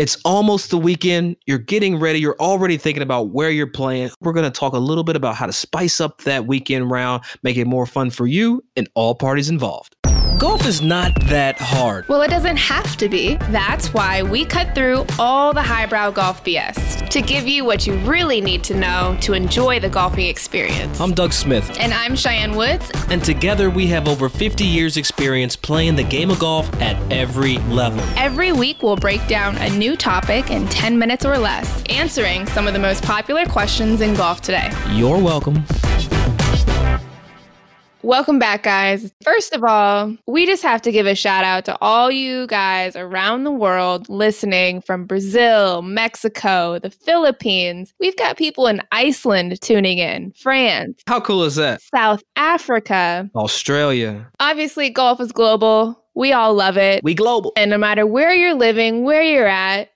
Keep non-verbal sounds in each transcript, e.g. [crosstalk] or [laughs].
It's almost the weekend. You're getting ready. You're already thinking about where you're playing. We're going to talk a little bit about how to spice up that weekend round, make it more fun for you and all parties involved. Golf is not that hard. Well, it doesn't have to be. That's why we cut through all the highbrow golf BS to give you what you really need to know to enjoy the golfing experience. I'm Doug Smith. And I'm Cheyenne Woods. And together we have over 50 years' experience playing the game of golf at every level. Every week we'll break down a new topic in 10 minutes or less, answering some of the most popular questions in golf today. You're welcome. Welcome back, guys. First of all, we just have to give a shout out to all you guys around the world listening from Brazil, Mexico, the Philippines. We've got people in Iceland tuning in, France. How cool is that? South Africa, Australia. Obviously, golf is global. We all love it. We global. And no matter where you're living, where you're at,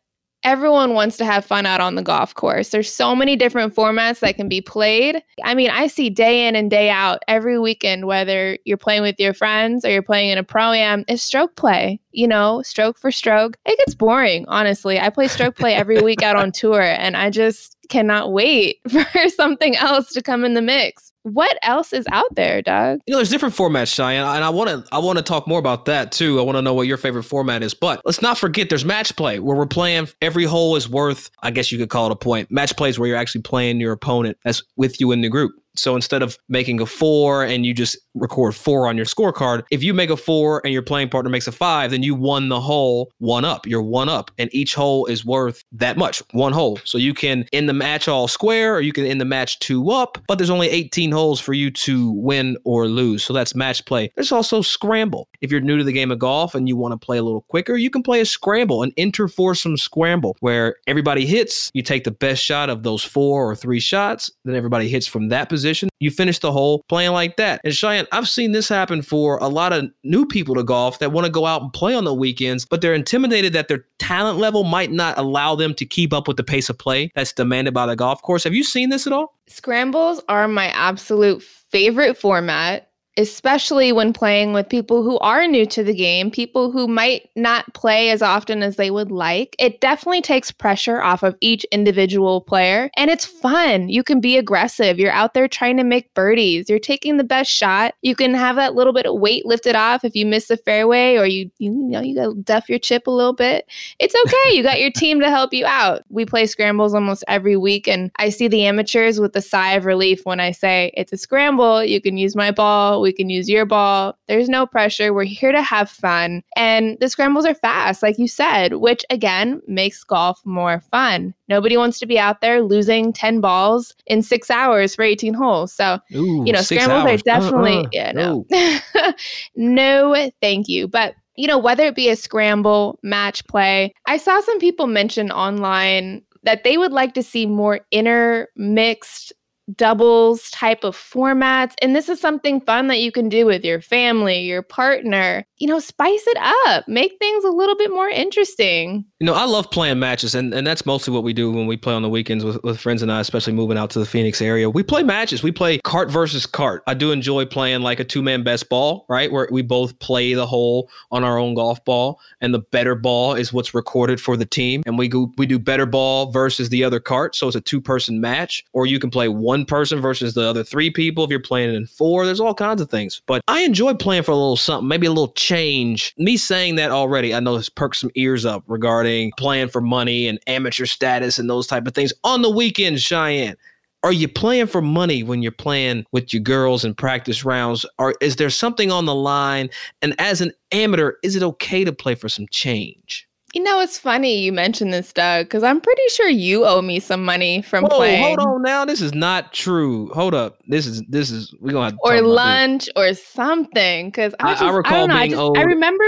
everyone wants to have fun out on the golf course. There's so many different formats that can be played. I mean, I see day in and day out every weekend, whether you're playing with your friends or you're playing in a pro am, is stroke play, you know, stroke for stroke. It gets boring, honestly. I play stroke play every week out on tour, and I just cannot wait [laughs] for something else to come in the mix what else is out there, Doug? You know, there's different formats, Cheyenne, and I want to I want to talk more about that too. I want to know what your favorite format is. But let's not forget there's match play where we're playing every hole is worth, I guess you could call it a point. Match play is where you're actually playing your opponent that's with you in the group. So instead of making a four and you just record four on your scorecard, if you make a four and your playing partner makes a five, then you won the hole one up. You're one up. And each hole is worth that much, one hole. So you can end the match all square or you can end the match two up, but there's only 18 holes for you to win or lose. So that's match play. There's also scramble. If you're new to the game of golf and you want to play a little quicker, you can play a scramble, an inter foursome scramble, where everybody hits, you take the best shot of those four or three shots, then everybody hits from that position, you finish the hole playing like that. And Cheyenne, I've seen this happen for a lot of new people to golf that want to go out and play on the weekends, but they're intimidated that their talent level might not allow them to keep up with the pace of play that's demanded by the golf course. Have you seen this at all? Scrambles are my absolute favorite format especially when playing with people who are new to the game, people who might not play as often as they would like. It definitely takes pressure off of each individual player and it's fun. You can be aggressive. You're out there trying to make birdies. You're taking the best shot. You can have that little bit of weight lifted off if you miss the fairway or you you know you got to duff your chip a little bit. It's okay. you got your [laughs] team to help you out. We play scrambles almost every week and I see the amateurs with a sigh of relief when I say it's a scramble. You can use my ball we can use your ball. There's no pressure. We're here to have fun. And the scrambles are fast, like you said, which again makes golf more fun. Nobody wants to be out there losing 10 balls in six hours for 18 holes. So, Ooh, you know, scrambles hours. are definitely, uh, uh, yeah, no. [laughs] no, thank you. But you know, whether it be a scramble, match play, I saw some people mention online that they would like to see more intermixed doubles type of formats. And this is something fun that you can do with your family, your partner. You know, spice it up, make things a little bit more interesting. You know, I love playing matches, and, and that's mostly what we do when we play on the weekends with, with friends and I, especially moving out to the Phoenix area. We play matches. We play cart versus cart. I do enjoy playing like a two man best ball, right? Where we both play the hole on our own golf ball, and the better ball is what's recorded for the team. And we go we do better ball versus the other cart. So it's a two person match, or you can play one one person versus the other three people. If you're playing in four, there's all kinds of things. But I enjoy playing for a little something, maybe a little change. Me saying that already, I know this perks some ears up regarding playing for money and amateur status and those type of things on the weekends, Cheyenne are you playing for money when you're playing with your girls in practice rounds or is there something on the line and as an amateur is it okay to play for some change you know, it's funny you mentioned this, Doug, because I'm pretty sure you owe me some money from Whoa, playing. Hold on now. This is not true. Hold up. This is this is we're gonna have or lunch or something. Cause I, I, just, I recall I know, being I, just, owed... I remember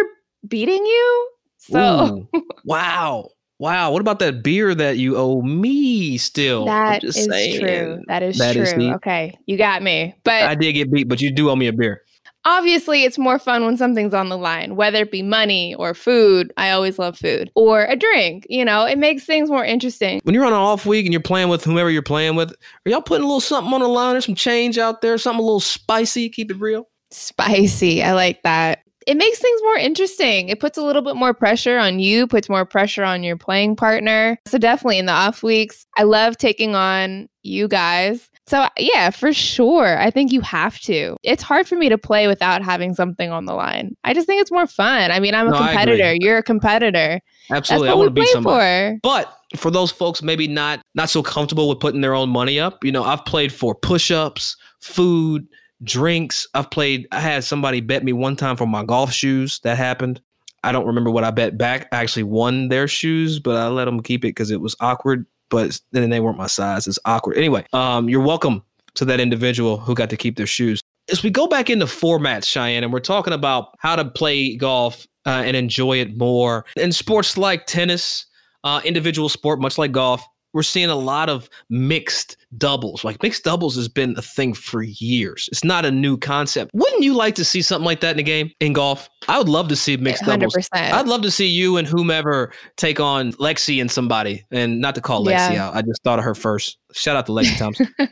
beating you. So [laughs] wow. Wow, what about that beer that you owe me still? That is saying. true. That is that true. Is okay, you got me. But I did get beat, but you do owe me a beer obviously it's more fun when something's on the line, whether it be money or food. I always love food or a drink. You know, it makes things more interesting. When you're on an off week and you're playing with whomever you're playing with, are y'all putting a little something on the line? There's some change out there, something a little spicy. Keep it real. Spicy. I like that it makes things more interesting. It puts a little bit more pressure on you, puts more pressure on your playing partner. So definitely in the off weeks, I love taking on you guys. So uh, yeah, for sure. I think you have to. It's hard for me to play without having something on the line. I just think it's more fun. I mean, I'm a no, competitor. You're a competitor. Absolutely. I want to be somebody. For. But for those folks maybe not not so comfortable with putting their own money up, you know, I've played for push-ups, food, drinks. I've played I had somebody bet me one time for my golf shoes. That happened. I don't remember what I bet back. I actually won their shoes, but I let them keep it because it was awkward. But then they weren't my size. It's awkward. Anyway, um, you're welcome to that individual who got to keep their shoes. As we go back into formats, Cheyenne, and we're talking about how to play golf uh, and enjoy it more in sports like tennis, uh, individual sport, much like golf, we're seeing a lot of mixed doubles. Like mixed doubles has been a thing for years. It's not a new concept. Wouldn't you like to see something like that in a game in golf? I would love to see mixed 100%. doubles. I'd love to see you and whomever take on Lexi and somebody. And not to call Lexi yeah. out. I just thought of her first. Shout out to Lexi Thompson. [laughs]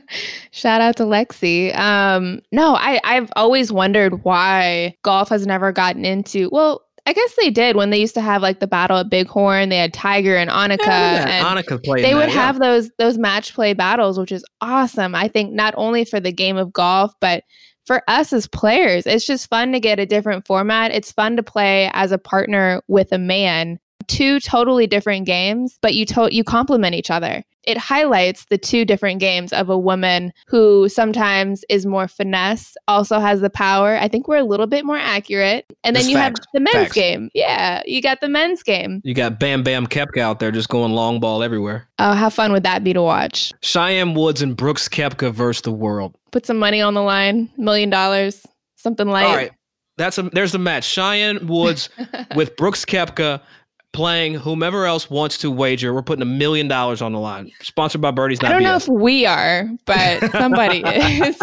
Shout out to Lexi. Um, no, I, I've always wondered why golf has never gotten into well, I guess they did when they used to have like the battle at Bighorn. They had Tiger and Annika. Yeah, and Annika played. They would that, have yeah. those those match play battles, which is awesome. I think not only for the game of golf, but for us as players, it's just fun to get a different format. It's fun to play as a partner with a man two totally different games, but you to- you complement each other. It highlights the two different games of a woman who sometimes is more finesse, also has the power. I think we're a little bit more accurate. And then you facts. have the men's facts. game. Yeah, you got the men's game. You got Bam Bam Koepka out there just going long ball everywhere. Oh, how fun would that be to watch? Cheyenne Woods and Brooks Koepka versus the world. Put some money on the line, million dollars, something like. All right. That's a there's the match. Cheyenne Woods [laughs] with Brooks Koepka playing whomever else wants to wager. We're putting a million dollars on the line. Sponsored by Birdies. I don't BS. know if we are, but [laughs] somebody is.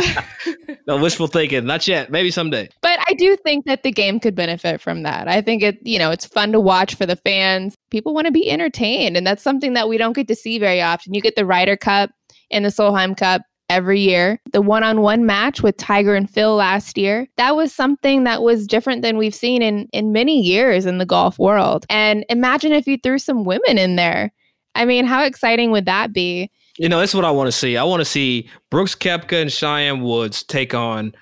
[laughs] no wishful thinking. Not yet. Maybe someday. But I do think that the game could benefit from that. I think it, you know, it's fun to watch for the fans. People want to be entertained, and that's something that we don't get to see very often. You get the Ryder Cup and the Solheim Cup every year. The one on one match with Tiger and Phil last year, that was something that was different than we've seen in, in many years in the golf world. And imagine if you threw some women in there. I mean, how exciting would that be? You know, that's what I want to see. I want to see Brooks Koepka and Cheyenne Woods take on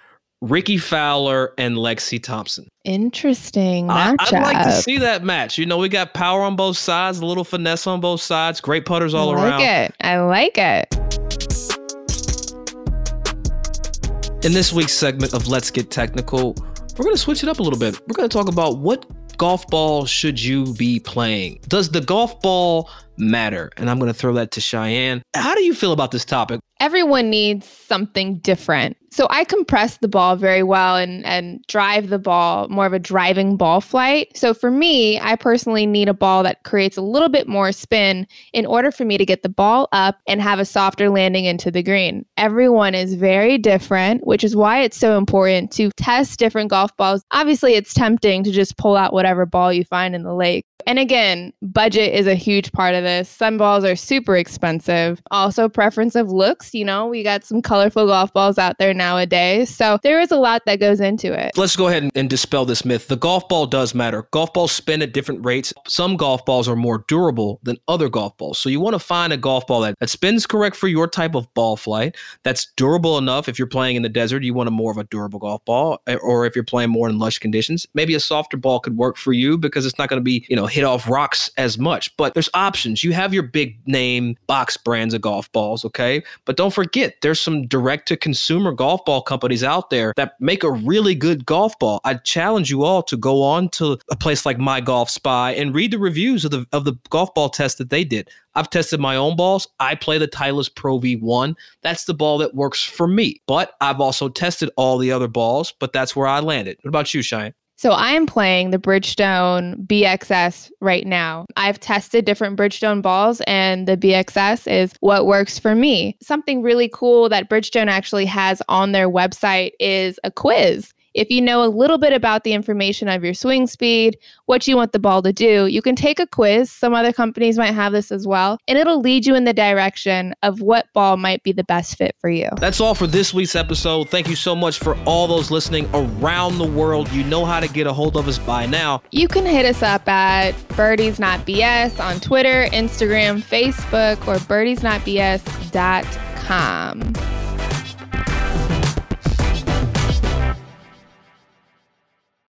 Rickie Fowler and Lexi Thompson. Interesting matchup. I, would like to see that match. You know, we got power on both sides, a little finesse on both sides, great putters all around. I like. It. I like it. In this week's segment of Let's Get Technical, we're going to switch it up a little bit. We're going to talk about what golf ball should you be playing? Does the golf ball matter? And I'm going to throw that to Cheyenne. How do you feel about this topic? Everyone needs something different. So I compress the ball very well and and drive the ball more of a driving ball flight. So for me, I personally need a ball that creates a little bit more spin in order for me to get the ball up and have a softer landing into the green. Everyone is very different, which is why it's so important to test different golf balls. Obviously, it's tempting to just pull out whatever ball you find in the lake. And again, budget is a huge part of this. Some balls are super expensive. Also, preference of looks. You know, we got some colorful golf balls out there nowadays. So there is a lot that goes into it. Let's go ahead and dispel this myth. The golf ball does matter. Golf balls spin at different rates. Some golf balls are more durable than other golf balls. So you want to find a golf ball that, that spins correct for your type of ball flight, that's durable enough. If you're playing in the desert, you want a more of a durable golf ball. Eh, or if you're playing more in lush conditions, maybe a softer ball could work for you because it's not going to be, you know, hit off rocks as much. But there's options. You have your big name box brands of golf balls, okay? But don't forget, there's some direct to consumer golf ball companies out there that make a really good golf ball. I challenge you all to go on to a place like My Golf Spy and read the reviews of the of the golf ball test that they did. I've tested my own balls. I play the Titleist Pro V1. That's the ball that works for me. But I've also tested all the other balls, but that's where I landed. What about you, Cheyenne? So I am playing the Bridgestone BXS right now. I've tested different Bridgestone balls and the BXS is what works for me. Something really cool that Bridgestone actually has on their website is a quiz If you know a little bit about the information of your swing speed, what you want the ball to do, you can take a quiz. Some other companies might have this as well, and it'll lead you in the direction of what ball might be the best fit for you. That's all for this week's episode. Thank you so much for all those listening around the world. You know how to get a hold of us by now. You can hit us up at Birdies Not BS on Twitter, Instagram, Facebook, or birdiesnotbs.com.